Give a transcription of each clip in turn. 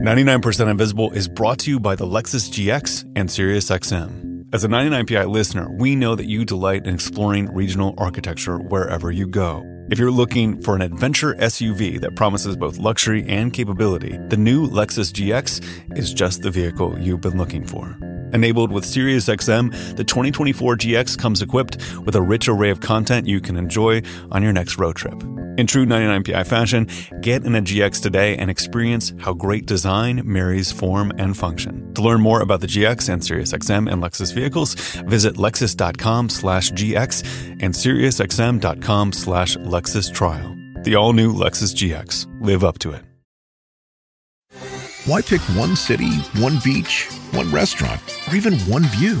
99% Invisible is brought to you by the Lexus GX and SiriusXM. As a 99PI listener, we know that you delight in exploring regional architecture wherever you go. If you're looking for an adventure SUV that promises both luxury and capability, the new Lexus GX is just the vehicle you've been looking for. Enabled with SiriusXM, the 2024 GX comes equipped with a rich array of content you can enjoy on your next road trip. In true 99PI fashion, get in a GX today and experience how great design marries form and function. To learn more about the GX and SiriusXM and Lexus vehicles, visit lexus.com slash GX and SiriusXM.com slash Lexus Trial. The all-new Lexus GX. Live up to it. Why pick one city, one beach, one restaurant, or even one view?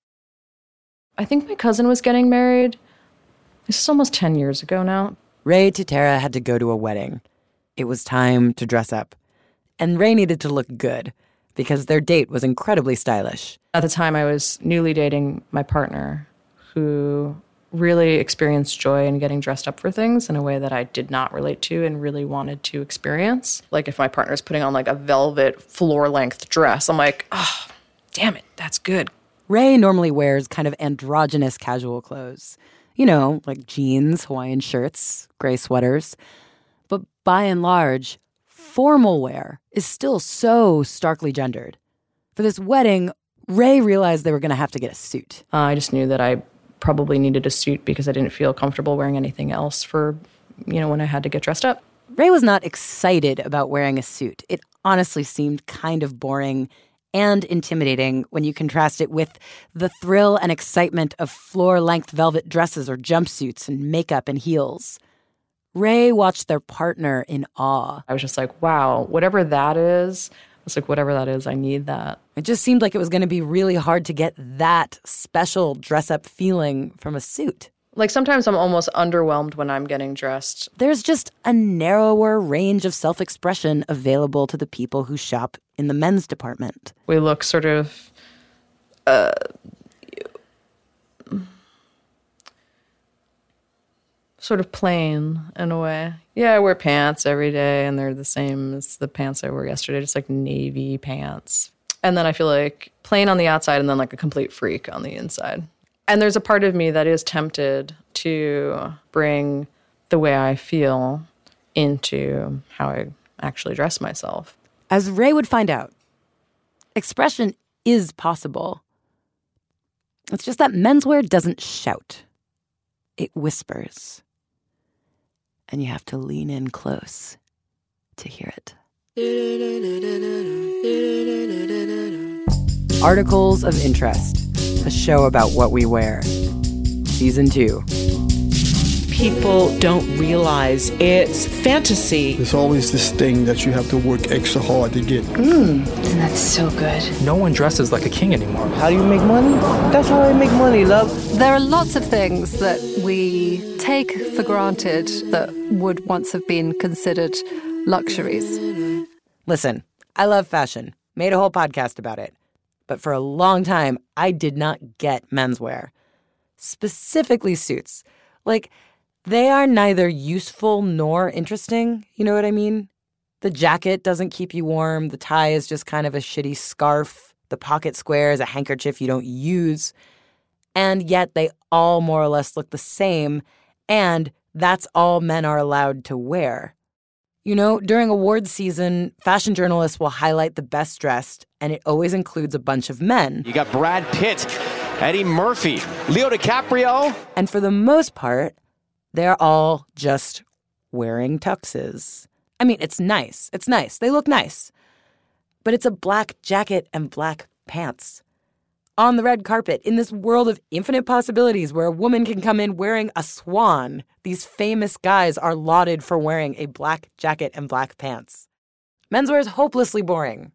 I think my cousin was getting married. This is almost 10 years ago now. Ray Tutera had to go to a wedding. It was time to dress up. And Ray needed to look good because their date was incredibly stylish. At the time, I was newly dating my partner who really experienced joy in getting dressed up for things in a way that I did not relate to and really wanted to experience. Like if my partner's putting on like a velvet floor length dress, I'm like, oh, damn it, that's good. Ray normally wears kind of androgynous casual clothes. You know, like jeans, Hawaiian shirts, gray sweaters. But by and large, formal wear is still so starkly gendered. For this wedding, Ray realized they were going to have to get a suit. Uh, I just knew that I probably needed a suit because I didn't feel comfortable wearing anything else for, you know, when I had to get dressed up. Ray was not excited about wearing a suit. It honestly seemed kind of boring and intimidating when you contrast it with the thrill and excitement of floor length velvet dresses or jumpsuits and makeup and heels. Ray watched their partner in awe. I was just like, wow, whatever that is, it's like, whatever that is, I need that. It just seemed like it was going to be really hard to get that special dress up feeling from a suit. Like sometimes I'm almost underwhelmed when I'm getting dressed. There's just a narrower range of self expression available to the people who shop in the men's department. We look sort of. Uh, sort of plain in a way. Yeah, I wear pants every day and they're the same as the pants I wore yesterday, just like navy pants. And then I feel like plain on the outside and then like a complete freak on the inside. And there's a part of me that is tempted to bring the way I feel into how I actually dress myself. As Ray would find out, expression is possible. It's just that menswear doesn't shout, it whispers and you have to lean in close to hear it. Articles of Interest, a show about what we wear. Season 2. People don't realize it's fantasy. There's always this thing that you have to work extra hard to get. Mmm, and that's so good. No one dresses like a king anymore. How do you make money? That's how I make money, love. There are lots of things that we take for granted that would once have been considered luxuries. Listen, I love fashion, made a whole podcast about it. But for a long time, I did not get menswear, specifically suits. Like, they are neither useful nor interesting. You know what I mean? The jacket doesn't keep you warm. The tie is just kind of a shitty scarf. The pocket square is a handkerchief you don't use. And yet they all more or less look the same. And that's all men are allowed to wear. You know, during awards season, fashion journalists will highlight the best dressed, and it always includes a bunch of men. You got Brad Pitt Eddie Murphy, Leo DiCaprio. And for the most part, they're all just wearing tuxes. I mean, it's nice. It's nice. They look nice. But it's a black jacket and black pants. On the red carpet, in this world of infinite possibilities where a woman can come in wearing a swan, these famous guys are lauded for wearing a black jacket and black pants. Menswear is hopelessly boring.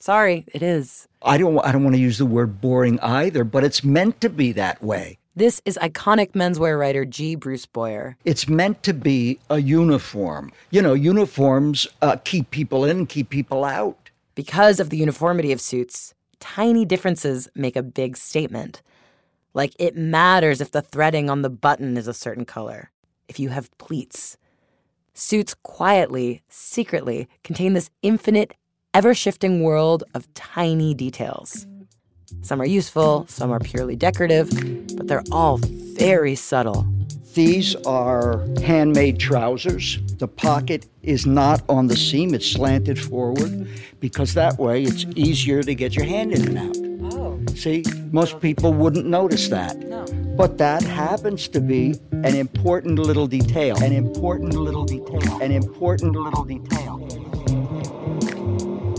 Sorry, it is. I don't I don't want to use the word boring either, but it's meant to be that way. This is iconic menswear writer G. Bruce Boyer. It's meant to be a uniform. You know, uniforms uh, keep people in, keep people out. Because of the uniformity of suits, tiny differences make a big statement. Like it matters if the threading on the button is a certain color, if you have pleats. Suits quietly, secretly contain this infinite, ever shifting world of tiny details. Some are useful, some are purely decorative, but they're all very subtle. These are handmade trousers. The pocket is not on the seam, it's slanted forward because that way it's easier to get your hand in and out. Oh. See, most people wouldn't notice that. No. But that happens to be an important little detail. An important little detail. An important little detail.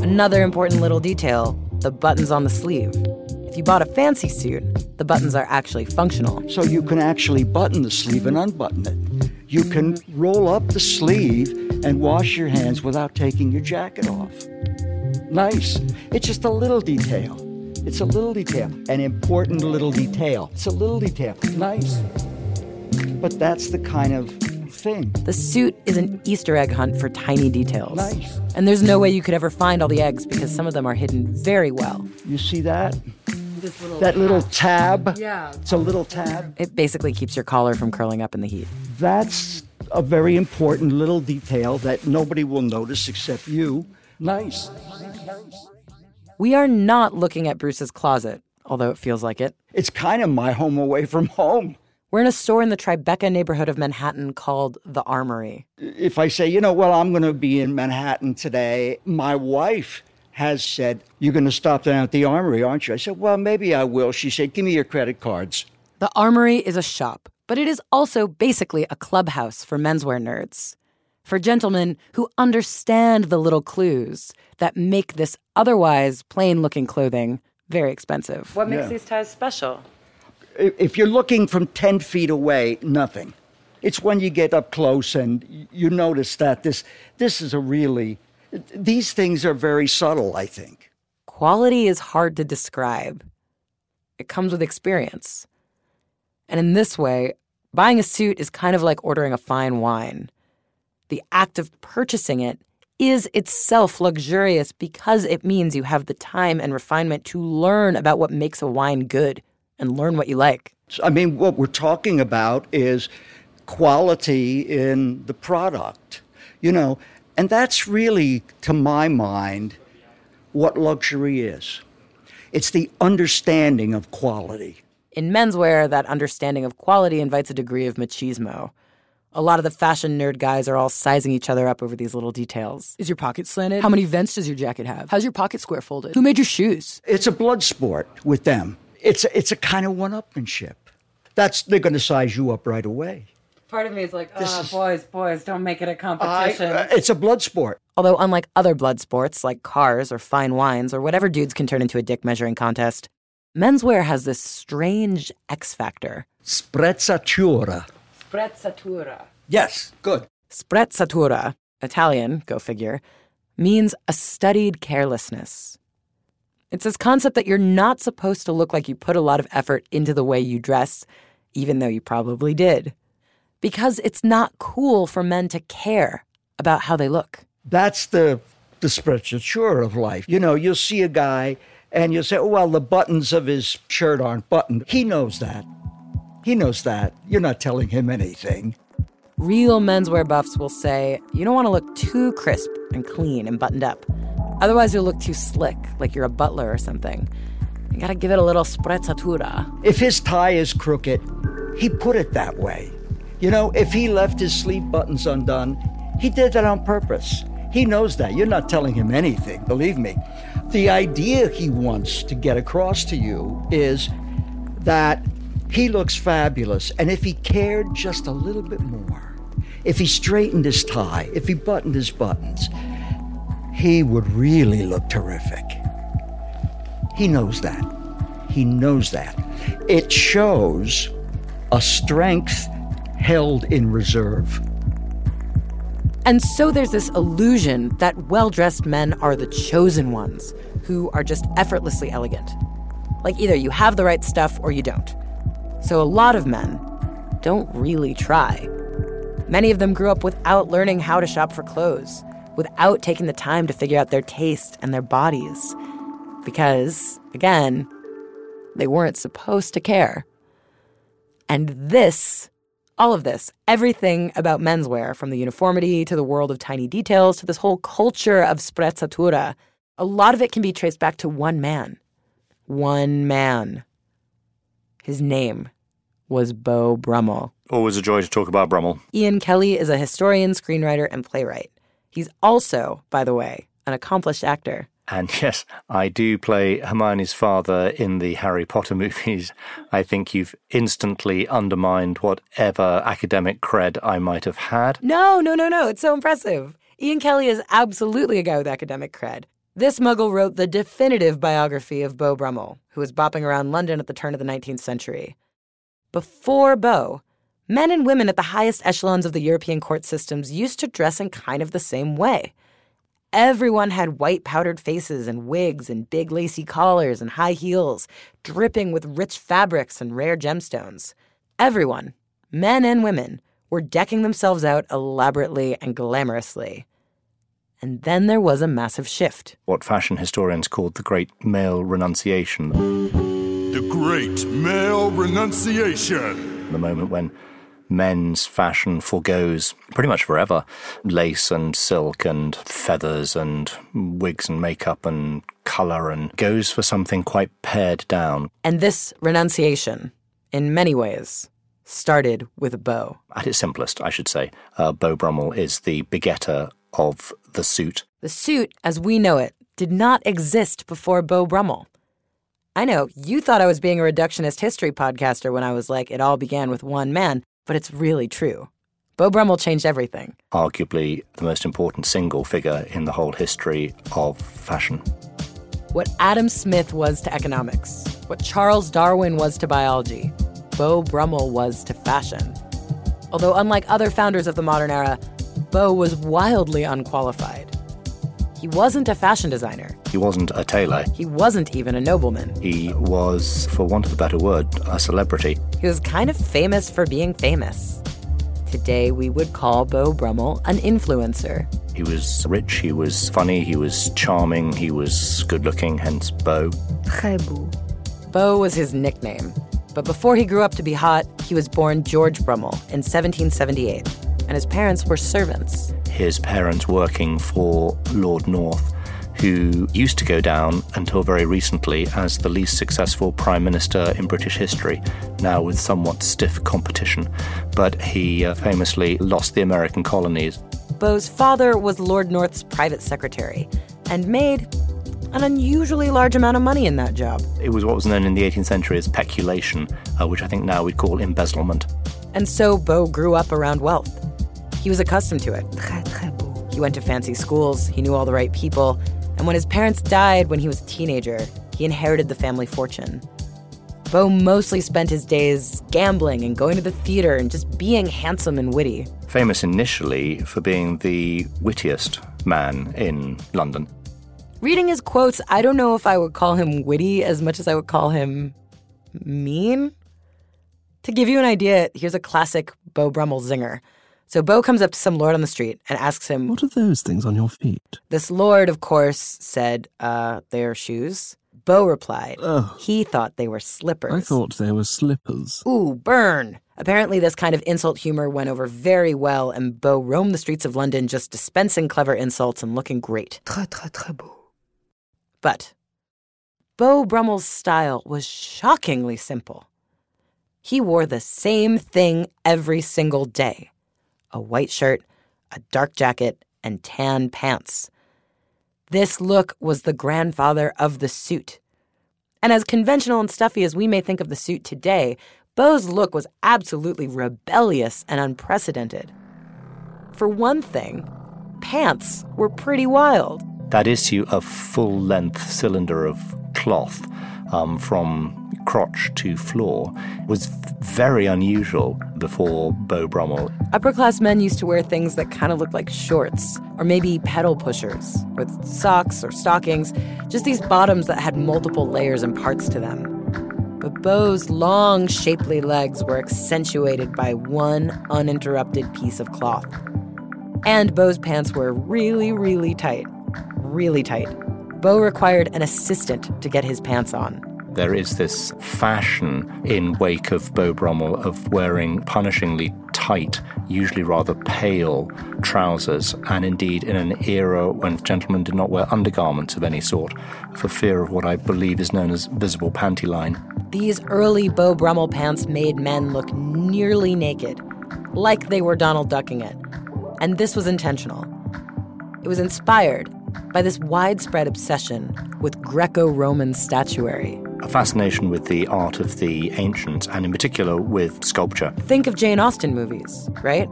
Another important little detail the buttons on the sleeve. If you bought a fancy suit, the buttons are actually functional. So you can actually button the sleeve and unbutton it. You can roll up the sleeve and wash your hands without taking your jacket off. Nice. It's just a little detail. It's a little detail. An important little detail. It's a little detail. Nice. But that's the kind of thing. The suit is an Easter egg hunt for tiny details. Nice. And there's no way you could ever find all the eggs because some of them are hidden very well. You see that? Little that little tab. Yeah. It's a little tab. It basically keeps your collar from curling up in the heat. That's a very important little detail that nobody will notice except you. Nice. We are not looking at Bruce's closet, although it feels like it. It's kind of my home away from home. We're in a store in the Tribeca neighborhood of Manhattan called The Armory. If I say, you know, well, I'm going to be in Manhattan today, my wife has said, You're going to stop down at the Armory, aren't you? I said, Well, maybe I will. She said, Give me your credit cards. The Armory is a shop, but it is also basically a clubhouse for menswear nerds. For gentlemen who understand the little clues that make this otherwise plain looking clothing very expensive. What makes Yeah. these ties special? If you're looking from 10 feet away, nothing. It's when you get up close and you notice that this, this is a really, these things are very subtle, I think. Quality is hard to describe. It comes with experience. And in this way, buying a suit is kind of like ordering a fine wine. The act of purchasing it is itself luxurious because it means you have the time and refinement to learn about what makes a wine good and learn what you like. I mean, what we're talking about is quality in the product, you know, and that's really, to my mind, what luxury is. It's the understanding of quality. In menswear, that understanding of quality invites a degree of machismo. A lot of the fashion nerd guys are all sizing each other up over these little details. Is your pocket slanted? How many vents does your jacket have? How's your pocket square folded? Who made your shoes? It's a blood sport with them. It's a, it's a kind of one-upmanship. That's they're going to size you up right away. Part of me is like, This oh, is- boys, boys, don't make it a competition. uh, it's a blood sport. Although, unlike other blood sports like cars or fine wines or whatever dudes can turn into a dick measuring contest, menswear has this strange X factor. Sprezzatura. Sprezzatura. Yes, good. Sprezzatura, Italian, go figure, means a studied carelessness. It's this concept that you're not supposed to look like you put a lot of effort into the way you dress, even though you probably did. Because it's not cool for men to care about how they look. That's the the sprezzatura of life. You know, you'll see a guy and you'll say, "Oh, well, the buttons of his shirt aren't buttoned." He knows that. He knows that. You're not telling him anything. Real menswear buffs will say you don't want to look too crisp and clean and buttoned up. Otherwise, you'll look too slick, like you're a butler or something. You gotta give it a little sprezzatura. If his tie is crooked, he put it that way. You know, if he left his sleeve buttons undone, he did that on purpose. He knows that. You're not telling him anything, believe me. The idea he wants to get across to you is that he looks fabulous. And if he cared just a little bit more, if he straightened his tie, if he buttoned his buttons, he would really look terrific. He knows that. He knows that. It shows a strength held in reserve. And so there's this illusion that well dressed men are the chosen ones who are just effortlessly elegant. Like either you have the right stuff or you don't. So a lot of men don't really try. Many of them grew up without learning how to shop for clothes, without taking the time to figure out their taste and their bodies. Because, again, they weren't supposed to care. And this, all of this, everything about menswear, from the uniformity to the world of tiny details to this whole culture of sprezzatura, a lot of it can be traced back to one man. One man. His name was Beau Brummel. Always a joy to talk about Brummel. Ian Kelly is a historian, screenwriter, and playwright. He's also, by the way, an accomplished actor. And yes, I do play Hermione's father in the Harry Potter movies. I think you've instantly undermined whatever academic cred I might have had. No, no, no, no. It's so impressive. Ian Kelly is absolutely a guy with academic cred. This muggle wrote the definitive biography of Beau Brummel, who was bopping around London at the turn of the 19th century. Before Beau, men and women at the highest echelons of the European court systems used to dress in kind of the same way. Everyone had white powdered faces and wigs and big lacy collars and high heels, dripping with rich fabrics and rare gemstones. Everyone, men and women, were decking themselves out elaborately and glamorously. And then there was a massive shift. What fashion historians called the Great Male Renunciation. The Great Male Renunciation. The moment when men's fashion forgoes pretty much forever lace and silk and feathers and wigs and makeup and colour and goes for something quite pared down. And this renunciation, in many ways, started with a Beau. At its simplest, I should say, uh, Beau Brummel is the begetter of the suit. The suit, as we know it, did not exist before Beau Brummel. I know you thought I was being a reductionist history podcaster when I was like, it all began with one man but it's really true. Beau Brummel changed everything. Arguably the most important single figure in the whole history of fashion. What Adam Smith was to economics, what Charles Darwin was to biology, Beau Brummel was to fashion. Although, unlike other founders of the modern era, Beau was wildly unqualified. He wasn't a fashion designer. He wasn't a tailor. He wasn't even a nobleman. He was, for want of a better word, a celebrity. He was kind of famous for being famous. Today, we would call Beau Brummel an influencer. He was rich, he was funny, he was charming, he was good looking, hence Beau. Très beau. Beau was his nickname. But before he grew up to be hot, he was born George Brummel in 1778, and his parents were servants his parents working for Lord North, who used to go down until very recently as the least successful prime minister in British history, now with somewhat stiff competition. But he uh, famously lost the American colonies. Beau's father was Lord North's private secretary and made an unusually large amount of money in that job. It was what was known in the 18th century as peculation, uh, which I think now we'd call embezzlement. And so Beau grew up around wealth. He was accustomed to it. He went to fancy schools, he knew all the right people, and when his parents died when he was a teenager, he inherited the family fortune. Beau mostly spent his days gambling and going to the theater and just being handsome and witty. Famous initially for being the wittiest man in London. Reading his quotes, I don't know if I would call him witty as much as I would call him mean. To give you an idea, here's a classic Beau Brummel zinger. So Beau comes up to some lord on the street and asks him, What are those things on your feet? This lord, of course, said, Uh, they're shoes. Beau replied, oh, He thought they were slippers. I thought they were slippers. Ooh, burn. Apparently, this kind of insult humor went over very well, and Beau roamed the streets of London just dispensing clever insults and looking great. Très, très, très beau. But Beau Brummel's style was shockingly simple. He wore the same thing every single day a white shirt, a dark jacket, and tan pants. This look was the grandfather of the suit. And as conventional and stuffy as we may think of the suit today, Beau's look was absolutely rebellious and unprecedented. For one thing, pants were pretty wild. That issue of full length cylinder of cloth um, from crotch to floor was very unusual before Beau Brummel. Upper class men used to wear things that kind of looked like shorts, or maybe pedal pushers, with socks or stockings, just these bottoms that had multiple layers and parts to them. But Beau's long, shapely legs were accentuated by one uninterrupted piece of cloth. And Beau's pants were really, really tight. Really tight. Beau required an assistant to get his pants on. There is this fashion in wake of Beau Brummel of wearing punishingly tight, usually rather pale trousers, and indeed in an era when gentlemen did not wear undergarments of any sort for fear of what I believe is known as visible panty line. These early Beau Brummel pants made men look nearly naked, like they were Donald ducking it. And this was intentional. It was inspired by this widespread obsession with Greco Roman statuary. A fascination with the art of the ancients, and in particular with sculpture. Think of Jane Austen movies, right?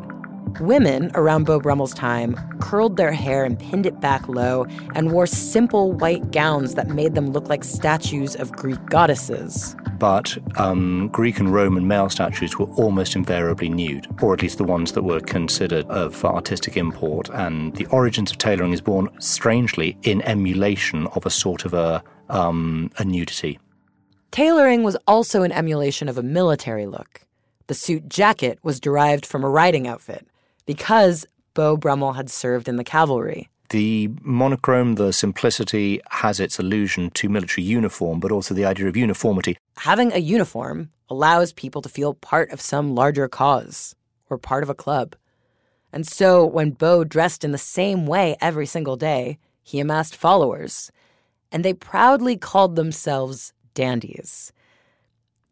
Women around Beau Brummell's time curled their hair and pinned it back low and wore simple white gowns that made them look like statues of Greek goddesses. But um, Greek and Roman male statues were almost invariably nude, or at least the ones that were considered of artistic import. And the origins of tailoring is born strangely in emulation of a sort of a, um, a nudity. Tailoring was also an emulation of a military look. The suit jacket was derived from a riding outfit because Beau Brummel had served in the cavalry. The monochrome, the simplicity, has its allusion to military uniform, but also the idea of uniformity. Having a uniform allows people to feel part of some larger cause or part of a club. And so when Beau dressed in the same way every single day, he amassed followers. And they proudly called themselves dandies.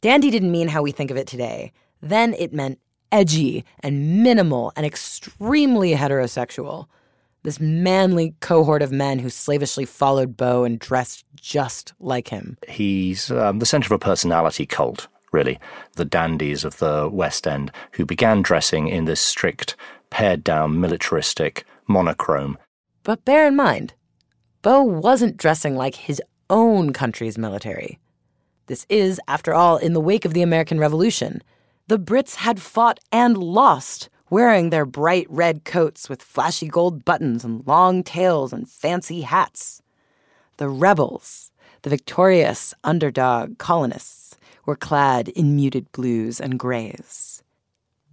Dandy didn't mean how we think of it today. Then it meant edgy and minimal and extremely heterosexual. This manly cohort of men who slavishly followed Beau and dressed just like him. He's um, the center of a personality cult, really. The dandies of the West End who began dressing in this strict, pared down, militaristic monochrome. But bear in mind, Beau wasn't dressing like his own country's military. This is, after all, in the wake of the American Revolution. The Brits had fought and lost, wearing their bright red coats with flashy gold buttons and long tails and fancy hats. The rebels, the victorious underdog colonists, were clad in muted blues and grays.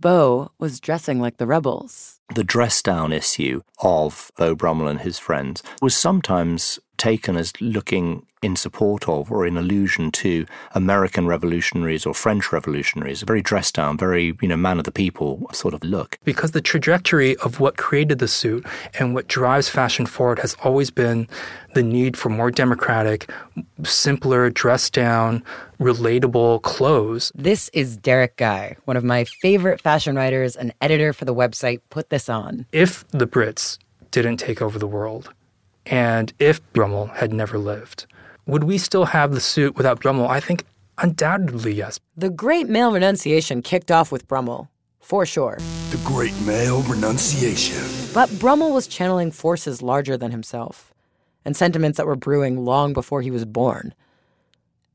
Beau was dressing like the rebels. The dress down issue of Beau Brummell and his friends was sometimes taken as looking in support of or in allusion to American revolutionaries or French revolutionaries, a very dressed down, very, you know, man of the people sort of look. Because the trajectory of what created the suit and what drives fashion forward has always been the need for more democratic, simpler, dressed down, relatable clothes. This is Derek Guy, one of my favorite fashion writers and editor for the website Put This On. If the Brits didn't take over the world, and if Brummel had never lived, would we still have the suit without Brummell? I think undoubtedly yes. The Great Male Renunciation kicked off with Brummell, for sure. The Great Male Renunciation. But Brummell was channeling forces larger than himself, and sentiments that were brewing long before he was born.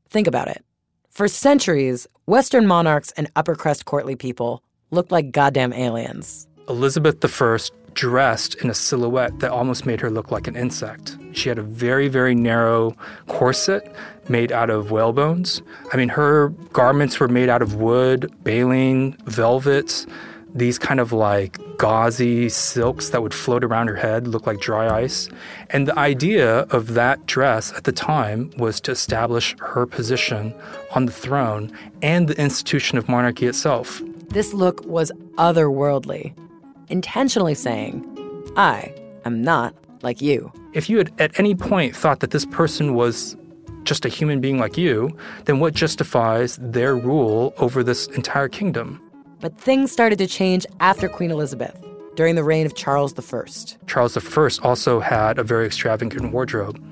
Think about it. For centuries, Western monarchs and upper crust courtly people looked like goddamn aliens. Elizabeth I dressed in a silhouette that almost made her look like an insect. She had a very, very narrow corset made out of whalebones. I mean, her garments were made out of wood, baleen, velvets, these kind of like gauzy silks that would float around her head, look like dry ice. And the idea of that dress at the time was to establish her position on the throne and the institution of monarchy itself. This look was otherworldly, intentionally saying, I am not like you. If you had at any point thought that this person was just a human being like you, then what justifies their rule over this entire kingdom? But things started to change after Queen Elizabeth, during the reign of Charles I. Charles I also had a very extravagant wardrobe.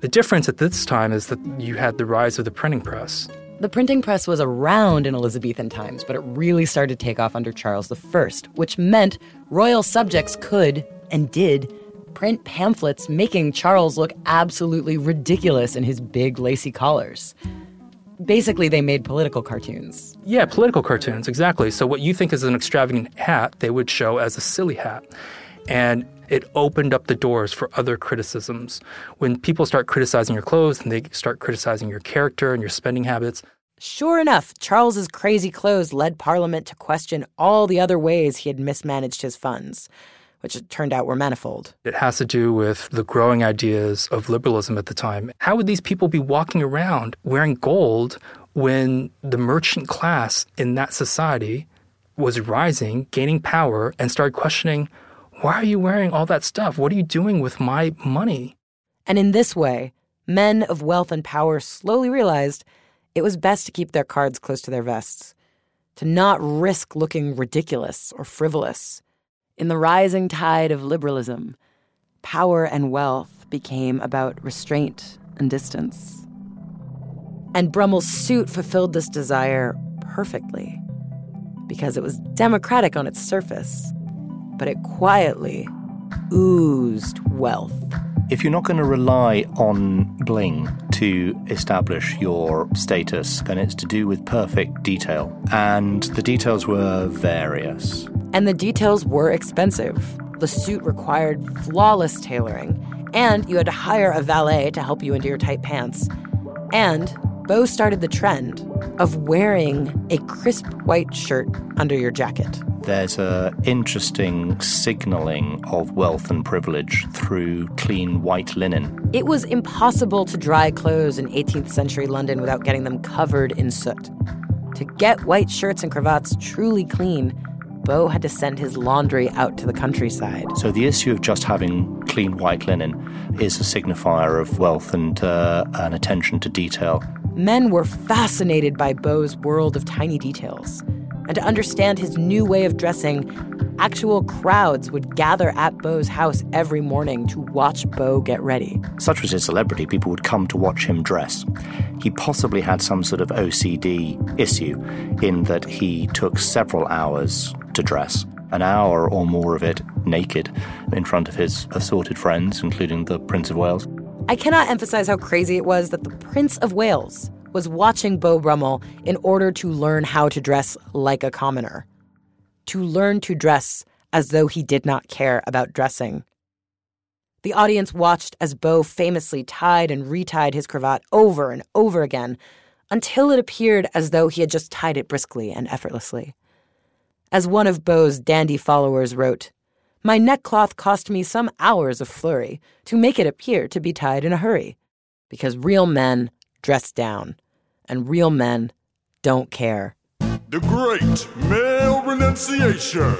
The difference at this time is that you had the rise of the printing press. The printing press was around in Elizabethan times, but it really started to take off under Charles I, which meant royal subjects could and did print pamphlets, making Charles look absolutely ridiculous in his big lacy collars. Basically, they made political cartoons. Yeah, political cartoons, exactly. So, what you think is an extravagant hat, they would show as a silly hat. And it opened up the doors for other criticisms. When people start criticizing your clothes and they start criticizing your character and your spending habits. Sure enough, Charles's crazy clothes led Parliament to question all the other ways he had mismanaged his funds, which it turned out were manifold. It has to do with the growing ideas of liberalism at the time. How would these people be walking around wearing gold when the merchant class in that society was rising, gaining power, and started questioning why are you wearing all that stuff? What are you doing with my money? And in this way, men of wealth and power slowly realized it was best to keep their cards close to their vests, to not risk looking ridiculous or frivolous. In the rising tide of liberalism, power and wealth became about restraint and distance. And Brummel's suit fulfilled this desire perfectly because it was democratic on its surface but it quietly oozed wealth. If you're not going to rely on bling to establish your status, then it's to do with perfect detail. And the details were various. And the details were expensive. The suit required flawless tailoring, and you had to hire a valet to help you into your tight pants. And Beau started the trend of wearing a crisp white shirt under your jacket there's a interesting signaling of wealth and privilege through clean white linen. It was impossible to dry clothes in 18th century London without getting them covered in soot. To get white shirts and cravats truly clean, Beau had to send his laundry out to the countryside. So the issue of just having clean white linen is a signifier of wealth and uh, an attention to detail. Men were fascinated by Beau's world of tiny details and to understand his new way of dressing, actual crowds would gather at Beau's house every morning to watch Beau get ready. Such was his celebrity, people would come to watch him dress. He possibly had some sort of OCD issue in that he took several hours to dress, an hour or more of it naked in front of his assorted friends, including the Prince of Wales. I cannot emphasize how crazy it was that the Prince of Wales was watching Beau Brummel in order to learn how to dress like a commoner, to learn to dress as though he did not care about dressing. The audience watched as Beau famously tied and retied his cravat over and over again until it appeared as though he had just tied it briskly and effortlessly. As one of Beau's dandy followers wrote, My neckcloth cost me some hours of flurry to make it appear to be tied in a hurry, because real men dress down, and real men don't care. The Great Male Renunciation.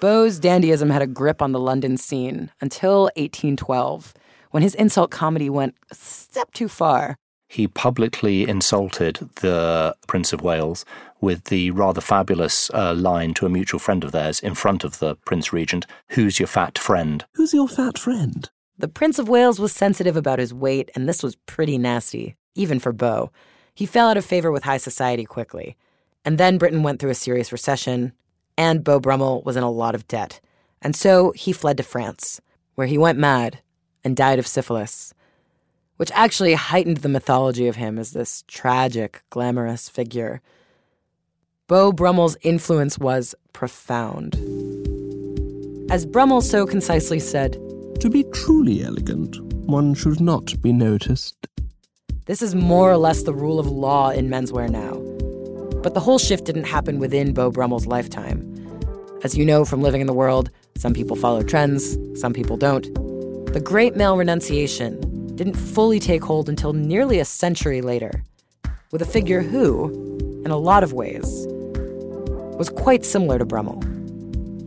Beau's dandyism had a grip on the London scene until 1812, when his insult comedy went a step too far. He publicly insulted the Prince of Wales with the rather fabulous uh, line to a mutual friend of theirs in front of the Prince Regent Who's your fat friend? Who's your fat friend? The Prince of Wales was sensitive about his weight, and this was pretty nasty, even for Beau. He fell out of favor with high society quickly. And then Britain went through a serious recession, and Beau Brummel was in a lot of debt. And so he fled to France, where he went mad and died of syphilis, which actually heightened the mythology of him as this tragic, glamorous figure. Beau Brummel's influence was profound. As Brummel so concisely said, to be truly elegant, one should not be noticed. This is more or less the rule of law in menswear now. But the whole shift didn't happen within Beau Brummel's lifetime. As you know from living in the world, some people follow trends, some people don't. The great male renunciation didn't fully take hold until nearly a century later, with a figure who, in a lot of ways, was quite similar to Brummel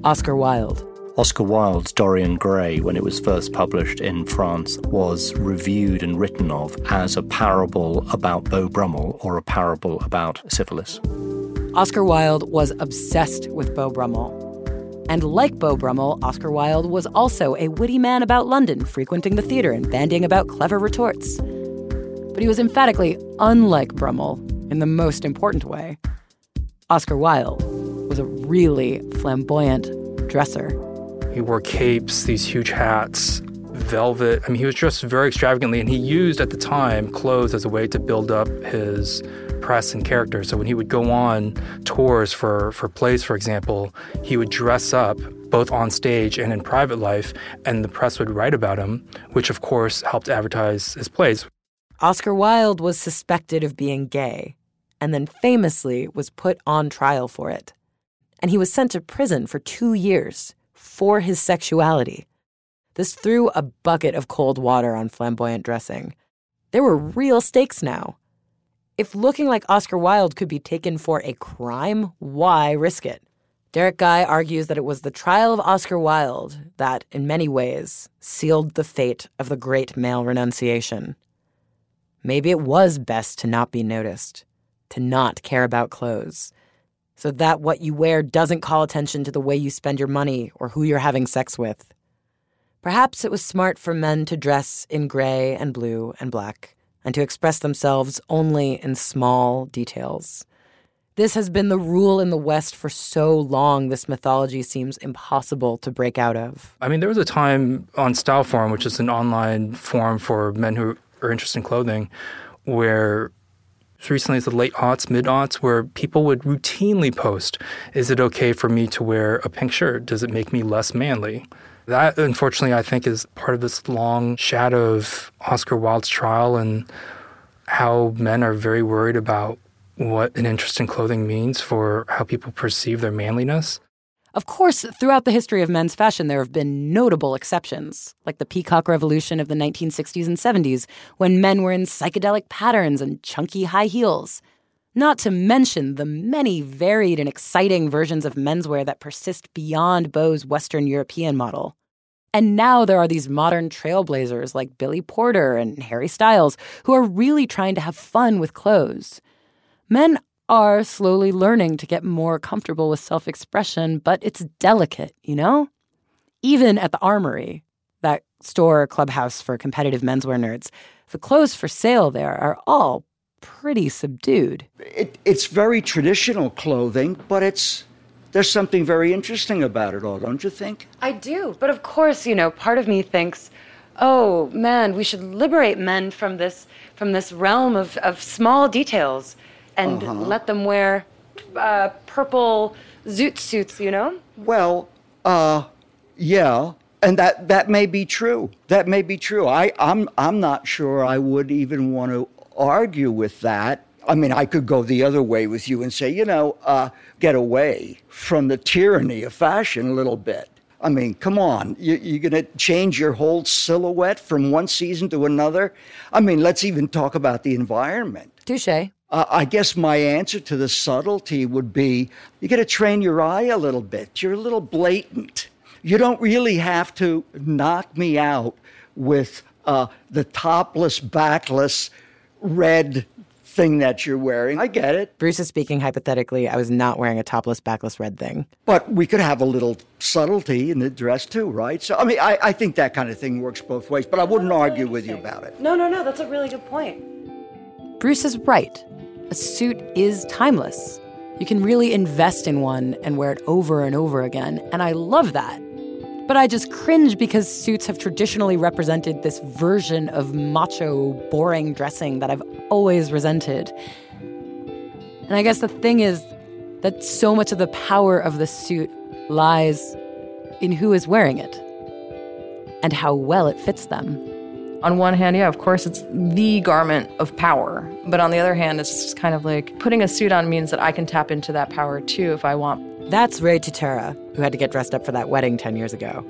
Oscar Wilde. Oscar Wilde's Dorian Gray, when it was first published in France, was reviewed and written of as a parable about Beau Brummel or a parable about syphilis. Oscar Wilde was obsessed with Beau Brummel, And like Beau Brummel, Oscar Wilde was also a witty man about London, frequenting the theater and bandying about clever retorts. But he was emphatically unlike Brummel in the most important way. Oscar Wilde was a really flamboyant dresser. He wore capes, these huge hats, velvet. I mean, he was dressed very extravagantly, and he used at the time clothes as a way to build up his press and character. So when he would go on tours for, for plays, for example, he would dress up both on stage and in private life, and the press would write about him, which of course helped advertise his plays. Oscar Wilde was suspected of being gay, and then famously was put on trial for it. And he was sent to prison for two years for his sexuality. This threw a bucket of cold water on flamboyant dressing. There were real stakes now. If looking like Oscar Wilde could be taken for a crime, why risk it? Derek Guy argues that it was the trial of Oscar Wilde that, in many ways, sealed the fate of the great male renunciation. Maybe it was best to not be noticed, to not care about clothes, so that what you wear doesn't call attention to the way you spend your money or who you're having sex with. Perhaps it was smart for men to dress in gray and blue and black and to express themselves only in small details. This has been the rule in the West for so long, this mythology seems impossible to break out of. I mean, there was a time on Style Forum, which is an online forum for men who are interested in clothing, where recently as the late aughts, mid aughts, where people would routinely post, Is it okay for me to wear a pink shirt? Does it make me less manly? That, unfortunately, I think is part of this long shadow of Oscar Wilde's trial and how men are very worried about what an interest in clothing means for how people perceive their manliness. Of course, throughout the history of men's fashion, there have been notable exceptions, like the peacock revolution of the 1960s and 70s, when men were in psychedelic patterns and chunky high heels. Not to mention the many varied and exciting versions of menswear that persist beyond Beau's Western European model. And now there are these modern trailblazers like Billy Porter and Harry Styles who are really trying to have fun with clothes. Men are slowly learning to get more comfortable with self expression, but it's delicate, you know? Even at the Armory, that store clubhouse for competitive menswear nerds, the clothes for sale there are all pretty subdued. It, it's very traditional clothing, but it's there's something very interesting about it all, don't you think? I do, but of course, you know, part of me thinks, oh man, we should liberate men from this from this realm of, of small details and uh-huh. let them wear uh, purple zoot suits, you know? Well, uh, yeah, and that that may be true. That may be true. I I'm I'm not sure I would even want to argue with that. I mean, I could go the other way with you and say, you know, uh, get away from the tyranny of fashion a little bit. I mean, come on. You, you're going to change your whole silhouette from one season to another? I mean, let's even talk about the environment. Touche. Uh, I guess my answer to the subtlety would be you got to train your eye a little bit. You're a little blatant. You don't really have to knock me out with uh, the topless, backless, red thing that you're wearing. I get it. Bruce is speaking hypothetically. I was not wearing a topless, backless red thing. But we could have a little subtlety in the dress too, right? So, I mean, I, I think that kind of thing works both ways, but I wouldn't argue with you about it. No, no, no. That's a really good point. Bruce is right. A suit is timeless. You can really invest in one and wear it over and over again, and I love that. But I just cringe because suits have traditionally represented this version of macho, boring dressing that I've always resented. And I guess the thing is that so much of the power of the suit lies in who is wearing it and how well it fits them. On one hand, yeah, of course, it's the garment of power. But on the other hand, it's just kind of like putting a suit on means that I can tap into that power too if I want. That's Ray Tutera, who had to get dressed up for that wedding 10 years ago.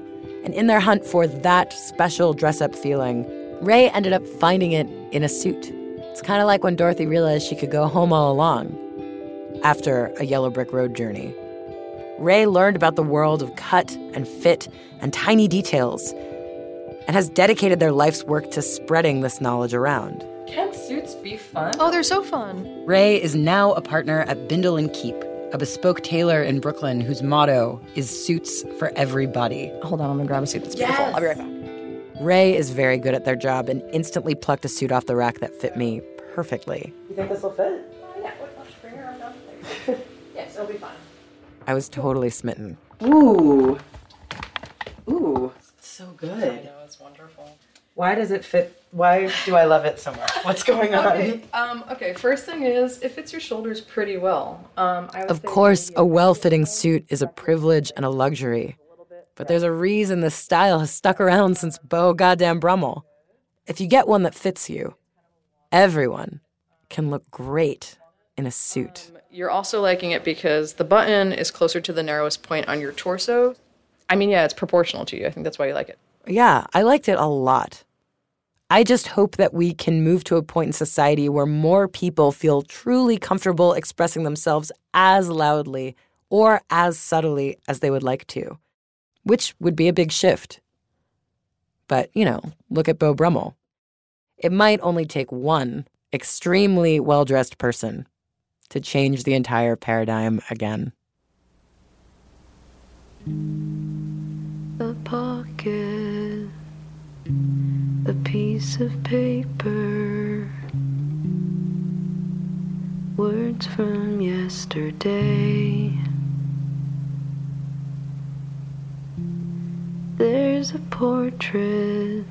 And in their hunt for that special dress up feeling, Ray ended up finding it in a suit. It's kind of like when Dorothy realized she could go home all along after a yellow brick road journey. Ray learned about the world of cut and fit and tiny details and has dedicated their life's work to spreading this knowledge around. Can't suits be fun? Oh, they're so fun. Ray is now a partner at Bindle and Keep, a bespoke tailor in Brooklyn whose motto is suits for everybody. Hold on, I'm gonna grab a suit that's beautiful. I'll be right back. Ray is very good at their job and instantly plucked a suit off the rack that fit me perfectly. You think this will fit? Oh, yeah, much bring your arm down. yes, it'll be fine. I was totally smitten. Ooh. Ooh. So good. I know, it's wonderful. Why does it fit? Why do I love it so much? What's going on? Okay, um, okay, first thing is, it fits your shoulders pretty well. Um, I of course, a well fitting suit is a privilege and a luxury. But there's a reason this style has stuck around since Beau Goddamn Brummell. If you get one that fits you, everyone can look great in a suit. Um, you're also liking it because the button is closer to the narrowest point on your torso. I mean, yeah, it's proportional to you. I think that's why you like it. Yeah, I liked it a lot. I just hope that we can move to a point in society where more people feel truly comfortable expressing themselves as loudly or as subtly as they would like to, which would be a big shift. But, you know, look at Beau Brummell. It might only take one extremely well dressed person to change the entire paradigm again. Pocket, a piece of paper, words from yesterday. There's a portrait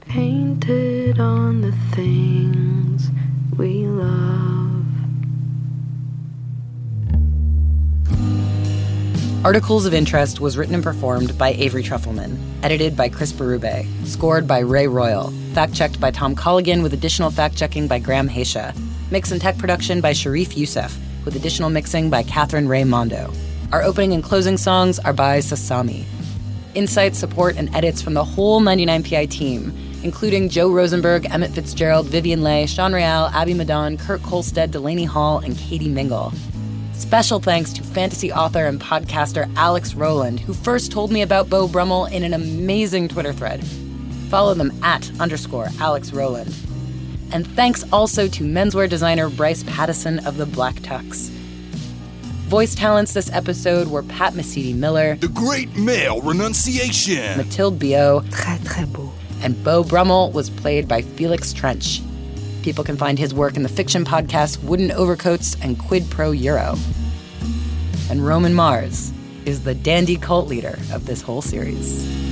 painted on the things we love. Articles of Interest was written and performed by Avery Trufelman, edited by Chris Berube, scored by Ray Royal, fact checked by Tom Colligan with additional fact checking by Graham Haisha, mix and tech production by Sharif Youssef, with additional mixing by Catherine Ray Mondo. Our opening and closing songs are by Sasami. Insights, support, and edits from the whole 99PI team, including Joe Rosenberg, Emmett Fitzgerald, Vivian Le, Sean Real, Abby Madon, Kurt Kohlstedt, Delaney Hall, and Katie Mingle. Special thanks to fantasy author and podcaster Alex Rowland, who first told me about Beau Brummell in an amazing Twitter thread. Follow them at underscore Alex Rowland. And thanks also to menswear designer Bryce Pattison of the Black Tux. Voice talents this episode were Pat Mesiti Miller, The Great Male Renunciation, Mathilde Biot, Très, très beau. and Beau Brummell was played by Felix Trench. People can find his work in the fiction podcasts Wooden Overcoats and Quid Pro Euro. And Roman Mars is the dandy cult leader of this whole series.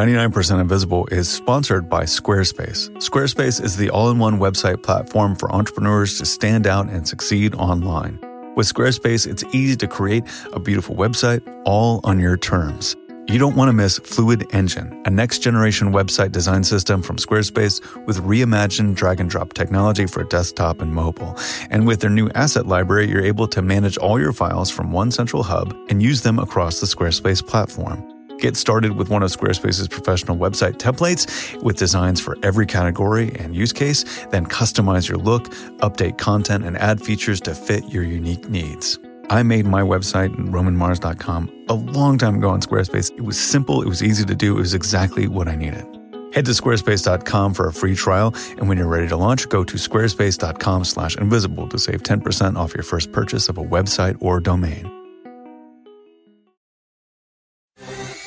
99% Invisible is sponsored by Squarespace. Squarespace is the all in one website platform for entrepreneurs to stand out and succeed online. With Squarespace, it's easy to create a beautiful website all on your terms. You don't want to miss Fluid Engine, a next generation website design system from Squarespace with reimagined drag and drop technology for desktop and mobile. And with their new asset library, you're able to manage all your files from one central hub and use them across the Squarespace platform. Get started with one of Squarespace's professional website templates with designs for every category and use case, then customize your look, update content, and add features to fit your unique needs. I made my website, romanmars.com, a long time ago on Squarespace. It was simple, it was easy to do, it was exactly what I needed. Head to squarespace.com for a free trial, and when you're ready to launch, go to squarespace.com slash invisible to save 10% off your first purchase of a website or domain.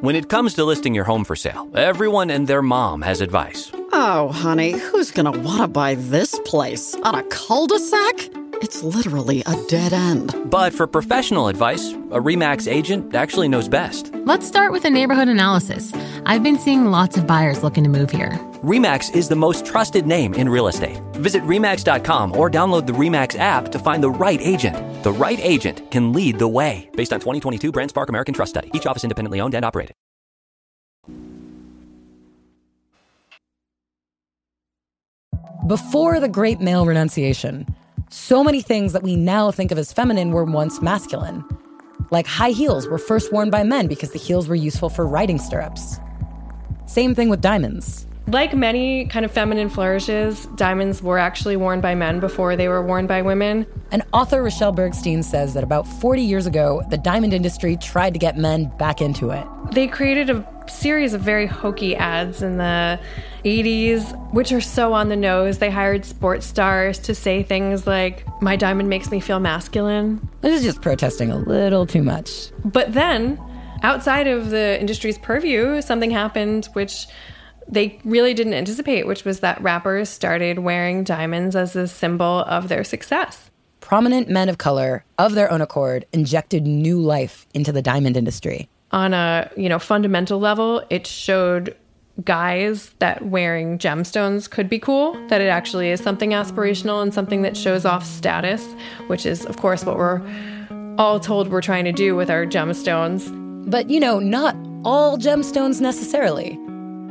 When it comes to listing your home for sale, everyone and their mom has advice. Oh, honey, who's gonna wanna buy this place? On a cul de sac? It's literally a dead end. But for professional advice, a REMAX agent actually knows best. Let's start with a neighborhood analysis. I've been seeing lots of buyers looking to move here. REMAX is the most trusted name in real estate. Visit REMAX.com or download the REMAX app to find the right agent. The right agent can lead the way. Based on 2022 BrandSpark American Trust Study. Each office independently owned and operated. Before the great male renunciation, so many things that we now think of as feminine were once masculine. Like high heels were first worn by men because the heels were useful for riding stirrups. Same thing with diamonds. Like many kind of feminine flourishes, diamonds were actually worn by men before they were worn by women. And author Rachelle Bergstein says that about 40 years ago, the diamond industry tried to get men back into it. They created a series of very hokey ads in the 80s, which are so on the nose. They hired sports stars to say things like, My diamond makes me feel masculine. This is just protesting a little too much. But then, outside of the industry's purview, something happened which they really didn't anticipate, which was that rappers started wearing diamonds as a symbol of their success. Prominent men of color, of their own accord, injected new life into the diamond industry. On a, you know, fundamental level, it showed guys that wearing gemstones could be cool, that it actually is something aspirational and something that shows off status, which is of course what we're all told we're trying to do with our gemstones. But, you know, not all gemstones necessarily.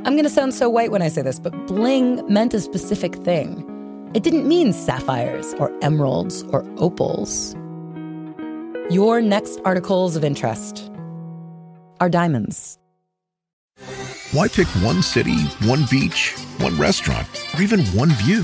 I'm going to sound so white when I say this, but bling meant a specific thing. It didn't mean sapphires or emeralds or opals. Your next articles of interest are diamonds. Why pick one city, one beach, one restaurant, or even one view?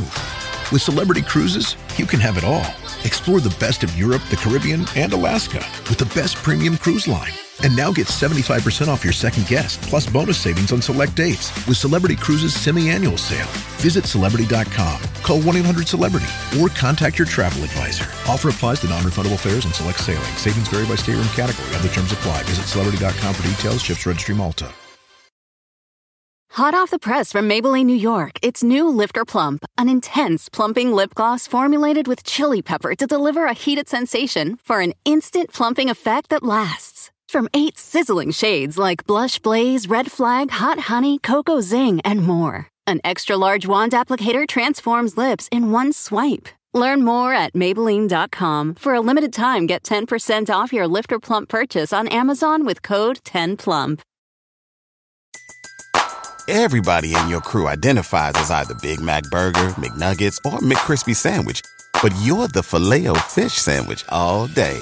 With Celebrity Cruises, you can have it all. Explore the best of Europe, the Caribbean, and Alaska with the best premium cruise line. And now get 75% off your second guest, plus bonus savings on select dates with Celebrity Cruises semi-annual sale. Visit Celebrity.com, call 1-800-CELEBRITY, or contact your travel advisor. Offer applies to non-refundable fares and select sailing. Savings vary by stateroom category. Other terms apply. Visit Celebrity.com for details. Ships Registry Malta. Hot off the press from Maybelline, New York, it's new Lifter Plump, an intense plumping lip gloss formulated with chili pepper to deliver a heated sensation for an instant plumping effect that lasts. From eight sizzling shades like Blush Blaze, Red Flag, Hot Honey, Cocoa Zing, and more. An extra large wand applicator transforms lips in one swipe. Learn more at Maybelline.com. For a limited time, get 10% off your Lifter Plump purchase on Amazon with code 10PLUMP. Everybody in your crew identifies as either Big Mac Burger, McNuggets, or McCrispy Sandwich. But you're the filet fish Sandwich all day.